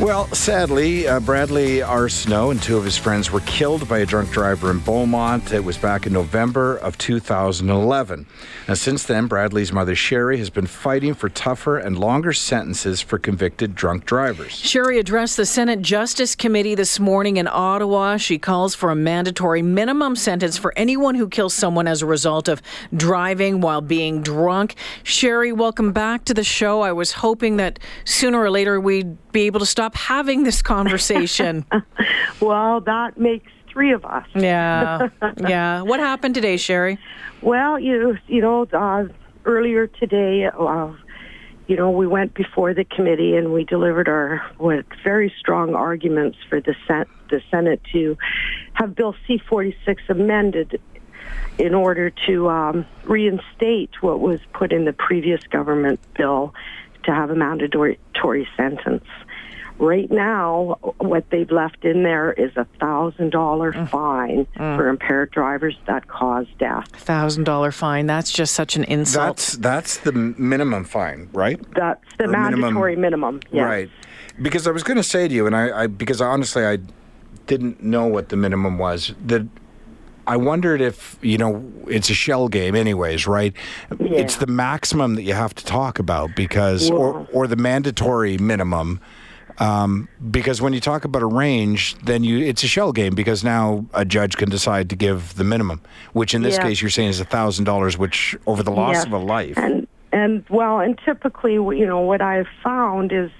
Well, sadly, uh, Bradley Arsenault and two of his friends were killed by a drunk driver in Beaumont. It was back in November of 2011. Now, since then, Bradley's mother, Sherry, has been fighting for tougher and longer sentences for convicted drunk drivers. Sherry addressed the Senate Justice Committee this morning in Ottawa. She calls for a mandatory minimum sentence for anyone who kills someone as a result of driving while being drunk. Sherry, welcome back to the show. I was hoping that sooner or later we'd be able to stop having this conversation. well, that makes three of us. Yeah, yeah. What happened today, Sherry? Well, you you know, uh, earlier today, uh, you know, we went before the committee and we delivered our what very strong arguments for the Sen- the Senate to have Bill C forty six amended in order to um, reinstate what was put in the previous government bill to have a mandatory sentence. Right now, what they've left in there is a thousand dollar mm. fine mm. for impaired drivers that cause death. Thousand dollar fine. That's just such an insult. That's that's the minimum fine, right? That's the or mandatory minimum. minimum yes. Right. Because I was going to say to you, and I, I because honestly I didn't know what the minimum was. That I wondered if, you know, it's a shell game anyways, right? Yeah. It's the maximum that you have to talk about because, yeah. or, or the mandatory minimum. Um, because when you talk about a range, then you it's a shell game because now a judge can decide to give the minimum, which in this yeah. case you're saying is a thousand dollars, which over the loss of a life. And and well, and typically, you know, what I've found is,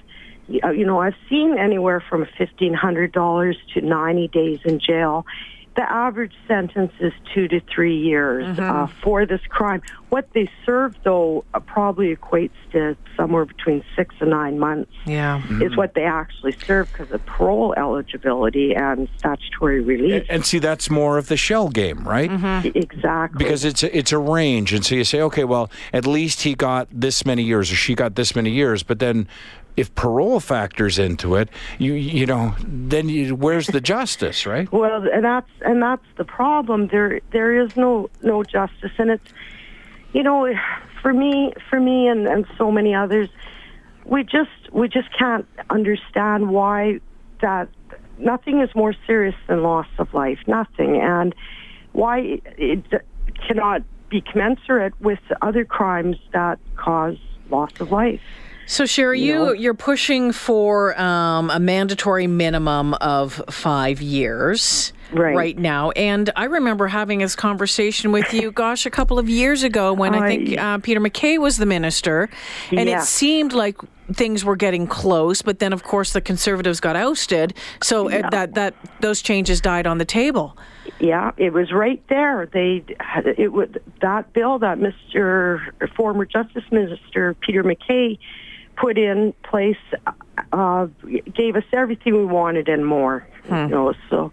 you know, I've seen anywhere from fifteen hundred dollars to ninety days in jail the average sentence is two to three years mm-hmm. uh, for this crime. What they serve, though, uh, probably equates to somewhere between six and nine months. Yeah, mm-hmm. is what they actually serve because of parole eligibility and statutory release. And, and, see, that's more of the shell game, right? Mm-hmm. Exactly. Because it's a, it's a range, and so you say, okay, well, at least he got this many years, or she got this many years, but then if parole factors into it, you you know, then you, where's the justice, right? Well, and that's and that's the problem. There there is no no justice, and it's you know, for me for me and and so many others, we just we just can't understand why that nothing is more serious than loss of life, nothing, and why it cannot be commensurate with other crimes that cause loss of life. So, Sherry, you, know? you are pushing for um, a mandatory minimum of five years. Right. right. now. And I remember having this conversation with you, gosh, a couple of years ago when I, think uh, Peter MacKay was the minister. And yeah. it seemed like things were getting close, but then, of course, the Conservatives got ousted. So uh, yeah. that, that those changes died on the table. Yeah, it was right there. They it would that bill that Mr. former Justice Minister Peter MacKay put in place uh, gave us everything we wanted and more. Hmm. You know, so,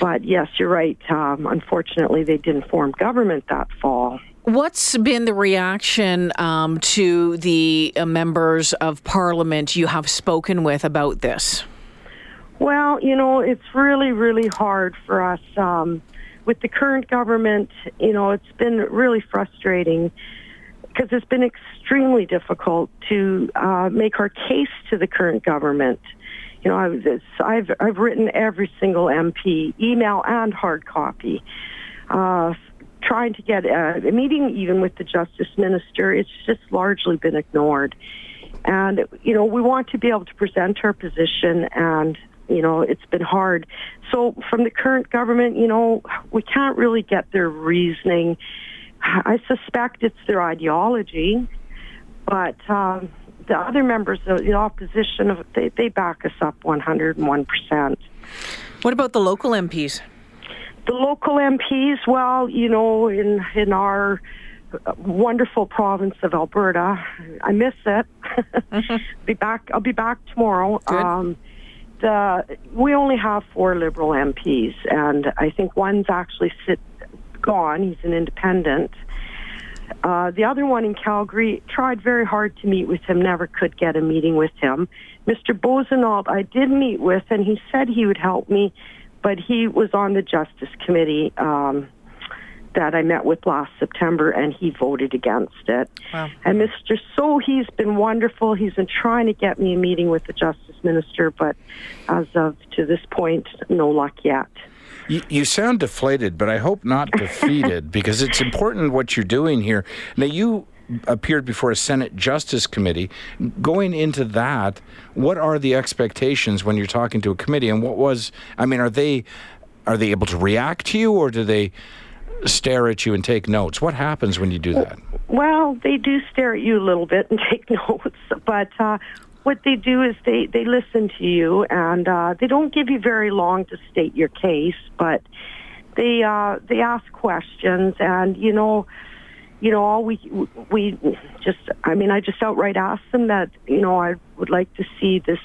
but yes, you're right. Um, unfortunately, they didn't form government that fall. What's been the reaction um, to the uh, members of parliament you have spoken with about this? Well, you know, it's really, really hard for us. Um, with the current government, you know, it's been really frustrating because it's been extremely difficult to uh, make our case to the current government. You know, I've, I've, I've written every single MP, email and hard copy, uh, trying to get a, a meeting even with the justice minister. It's just largely been ignored. And, you know, we want to be able to present our position and you know, it's been hard. So from the current government, you know, we can't really get their reasoning I suspect it's their ideology, but um, the other members of the opposition, they, they back us up 101%. What about the local MPs? The local MPs, well, you know, in, in our wonderful province of Alberta, I miss it. mm-hmm. be back. I'll be back tomorrow. Um, the we only have four Liberal MPs, and I think one's actually sit gone. He's an independent. Uh, the other one in Calgary tried very hard to meet with him, never could get a meeting with him. Mr. Boissonnault, I did meet with, and he said he would help me, but he was on the Justice Committee um, that I met with last September, and he voted against it. Wow. And Mr. So, he's been wonderful. He's been trying to get me a meeting with the Justice Minister, but as of to this point, no luck yet. You, you sound deflated, but I hope not defeated because it's important what you're doing here. Now, you appeared before a Senate Justice Committee. Going into that, what are the expectations when you're talking to a committee? And what was, I mean, are they are they able to react to you, or do they stare at you and take notes? What happens when you do that? Well, they do stare at you a little bit and take notes, but uh, what they do is they they listen to you and uh, they don't give you very long to state your case, but they uh, they ask questions and you know you know all we we just I mean I just outright asked them that you know I would like to see this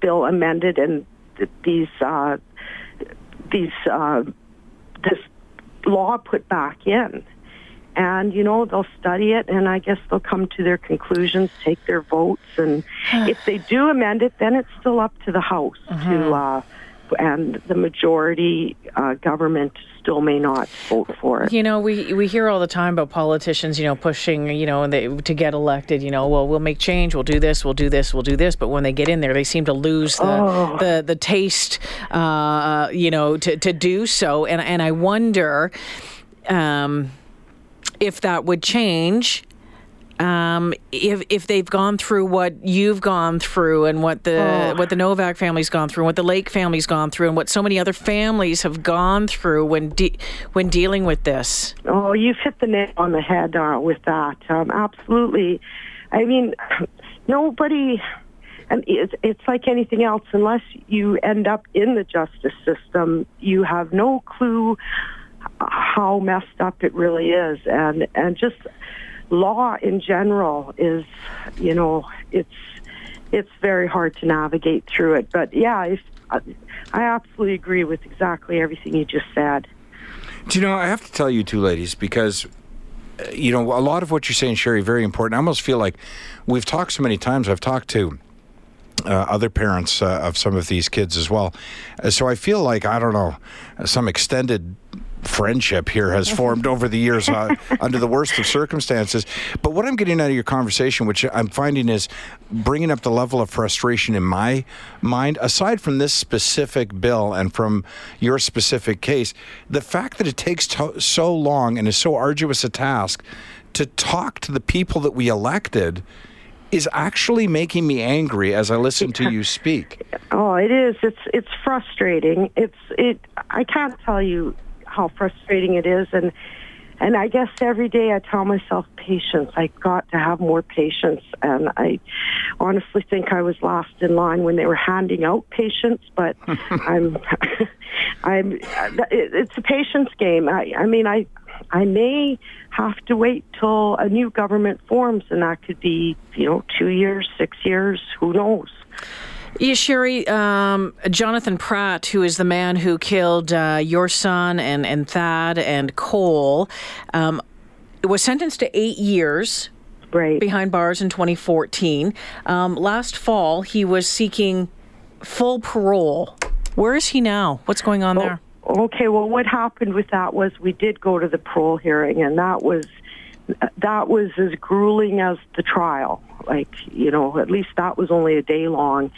bill amended and th- these uh, these uh, this law put back in and you know they'll study it and i guess they'll come to their conclusions take their votes and if they do amend it then it's still up to the house uh-huh. to uh and the majority uh, government still may not vote for it. You know, we we hear all the time about politicians, you know, pushing, you know, and they, to get elected. You know, well, we'll make change, we'll do this, we'll do this, we'll do this. But when they get in there, they seem to lose the oh. the, the taste, uh, you know, to to do so. And and I wonder. Um, if that would change um, if if they've gone through what you've gone through and what the oh. what the Novak family's gone through, and what the Lake family's gone through, and what so many other families have gone through when de- when dealing with this. Oh, you've hit the nail on the head uh, with that. Um, absolutely. I mean, nobody. And it's, it's like anything else. Unless you end up in the justice system, you have no clue how messed up it really is, and and just law in general is, you know, it's it's very hard to navigate through it. But yeah, if, I absolutely agree with exactly everything you just said. Do you know? I have to tell you two ladies because uh, you know a lot of what you're saying, Sherry, very important. I almost feel like we've talked so many times. I've talked to. Uh, other parents uh, of some of these kids as well. Uh, so I feel like, I don't know, some extended friendship here has formed over the years uh, under the worst of circumstances. But what I'm getting out of your conversation, which I'm finding is bringing up the level of frustration in my mind, aside from this specific bill and from your specific case, the fact that it takes to- so long and is so arduous a task to talk to the people that we elected is actually making me angry as I listen to you speak. Oh, it is. It's it's frustrating. It's it. I can't tell you how frustrating it is and and I guess every day I tell myself patience. I got to have more patience, and I honestly think I was last in line when they were handing out patience. But I'm, I'm. It's a patience game. I, I mean, I, I may have to wait till a new government forms, and that could be, you know, two years, six years. Who knows? Yeah, Sherry, um, Jonathan Pratt, who is the man who killed uh, your son and, and Thad and Cole, um, was sentenced to eight years right. behind bars in 2014. Um, last fall, he was seeking full parole. Where is he now? What's going on there? Okay, well, what happened with that was we did go to the parole hearing, and that was that was as grueling as the trial. Like, you know, at least that was only a day long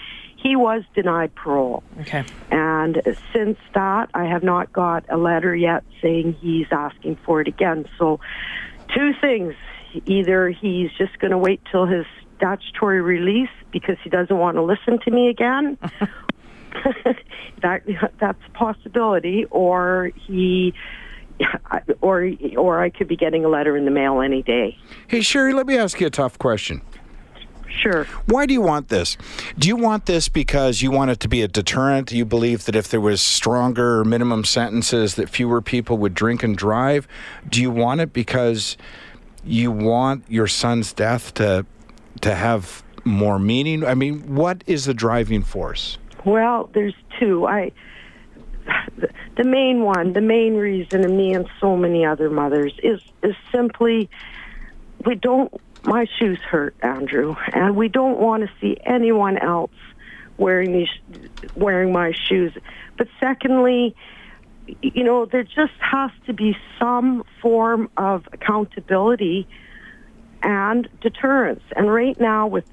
he was denied parole. Okay. And since that, I have not got a letter yet saying he's asking for it again. So, two things. Either he's just going to wait till his statutory release because he doesn't want to listen to me again. that that's a possibility or he or or I could be getting a letter in the mail any day. Hey Sherry, let me ask you a tough question. Sure. Why do you want this? Do you want this because you want it to be a deterrent? You believe that if there was stronger minimum sentences that fewer people would drink and drive? Do you want it because you want your son's death to to have more meaning? I mean, what is the driving force? Well, there's two. I the main one, the main reason, and me and so many other mothers is is simply we don't. My shoes hurt, Andrew, and we don't want to see anyone else wearing these wearing my shoes. But secondly, you know, there just has to be some form of accountability and deterrence. And right now, with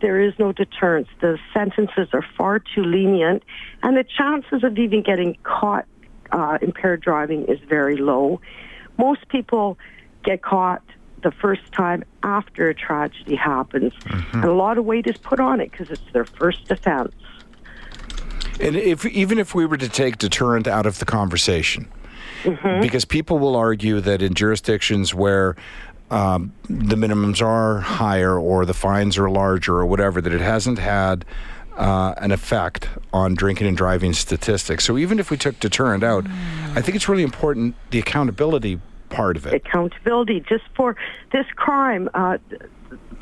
there is no deterrence. The sentences are far too lenient, and the chances of even getting caught uh, impaired driving is very low. Most people get caught the first time after a tragedy happens, mm-hmm. and a lot of weight is put on it because it's their first offense. And if even if we were to take deterrent out of the conversation, mm-hmm. because people will argue that in jurisdictions where um, the minimums are higher or the fines are larger or whatever, that it hasn't had uh, an effect on drinking and driving statistics. So even if we took deterrent out, I think it's really important the accountability part of it. Accountability just for this crime, uh,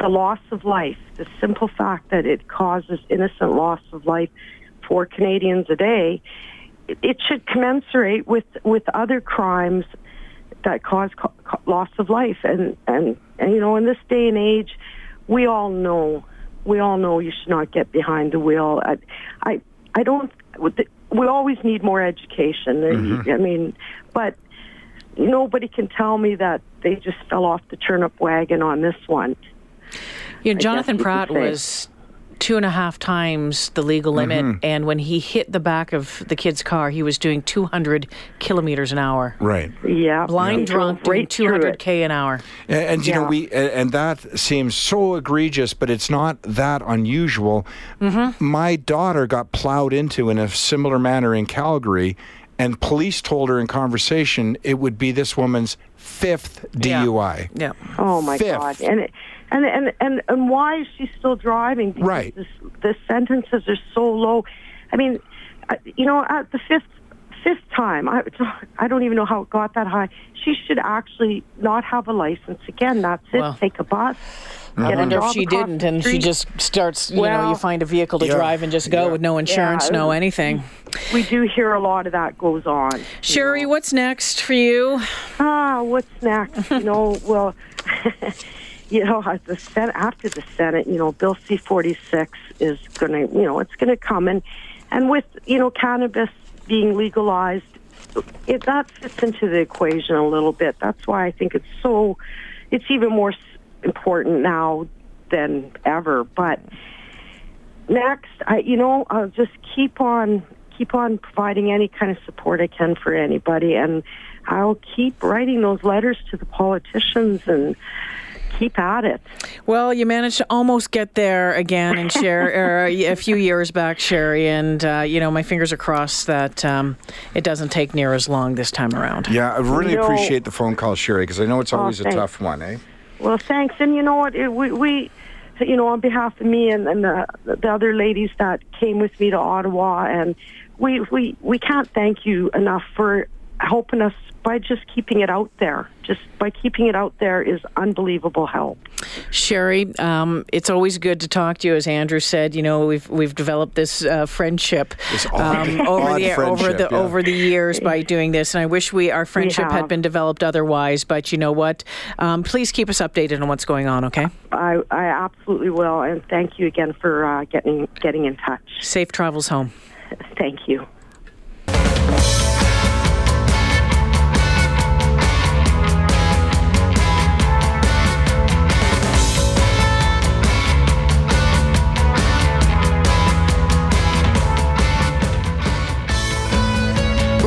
the loss of life, the simple fact that it causes innocent loss of life for Canadians a day, it should commensurate with, with other crimes that cause co- loss of life. And, and, and, you know, in this day and age, we all know, we all know you should not get behind the wheel. I, I, I don't, we always need more education. Mm-hmm. I mean, but nobody can tell me that they just fell off the turnip wagon on this one. You know, Jonathan Pratt was two and a half times the legal limit. Mm-hmm. And when he hit the back of the kid's car, he was doing 200 kilometers an hour. Right. Yeah. Blind yeah. drunk doing 200k an hour. And, and you yeah. know we and that seems so egregious, but it's not that unusual. Mm-hmm. My daughter got plowed into in a similar manner in Calgary. And police told her in conversation it would be this woman's fifth DUI. Yeah. yeah. Oh my fifth. God! And it, and and and and why is she still driving? Because right. This, the sentences are so low. I mean, uh, you know, at the fifth fifth time, I I don't even know how it got that high. She should actually not have a license again. That's it. Well, Take a bus. I wonder if she didn't, and she just starts. You well, know, you find a vehicle to yeah, drive and just go yeah. with no insurance, yeah, no anything. We do hear a lot of that goes on. Sherry, know. what's next for you? Ah, what's next? you know, well. you know, the Senate, after the Senate, you know, Bill C forty six is going to, you know, it's going to come, and and with you know cannabis being legalized, it that fits into the equation a little bit. That's why I think it's so, it's even more important now than ever. But next, I, you know, I'll just keep on keep on providing any kind of support I can for anybody, and I'll keep writing those letters to the politicians and keep at it. Well, you managed to almost get there again and share uh, a few years back, Sherry, and uh, you know my fingers are crossed that um, it doesn't take near as long this time around. Yeah, I really no. appreciate the phone call, Sherry, because I know it's oh, always oh, a tough one, eh? Well, thanks, and you know what, it, we. we you know, on behalf of me and, and the, the other ladies that came with me to Ottawa, and we we we can't thank you enough for helping us by just keeping it out there. Just by keeping it out there is unbelievable help. Sherry, um, it's always good to talk to you. As Andrew said, you know we've we've developed this uh, friendship um, over the over the yeah. over the years by doing this, and I wish we our friendship we had been developed otherwise. But you know what? Um, please keep us updated on what's going on. Okay? I, I absolutely will, and thank you again for uh, getting getting in touch. Safe travels home. Thank you.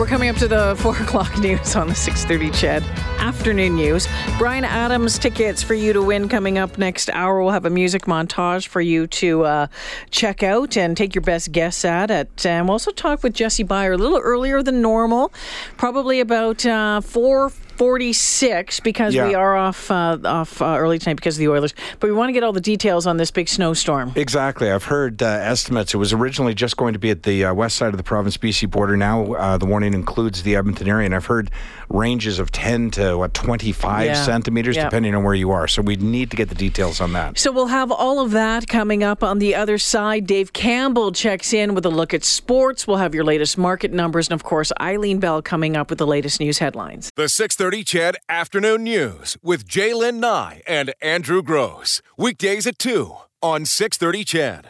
Coming up to the 4 o'clock news on the 6.30 CHED afternoon news. Bryan Adams tickets for you to win coming up next hour. We'll have a music montage for you to uh, check out and take your best guess at it. And we'll also talk with Jesse Byer a little earlier than normal, probably about uh, 4 46 because yeah. we are off uh, off uh, early tonight because of the Oilers. But we want to get all the details on this big snowstorm. Exactly. I've heard uh, estimates. It was originally just going to be at the uh, west side of the province BC border. Now uh, the warning includes the Edmonton area, and I've heard ranges of 10 to what 25 yeah. centimeters, yeah. depending on where you are. So we need to get the details on that. So we'll have all of that coming up on the other side. Dave Campbell checks in with a look at sports. We'll have your latest market numbers, and of course, Eileen Bell coming up with the latest news headlines. The sixth 6.30 CHED Afternoon News with J'lyn Nye and Andrew Gross. Weekdays at 2 on 6.30 CHED.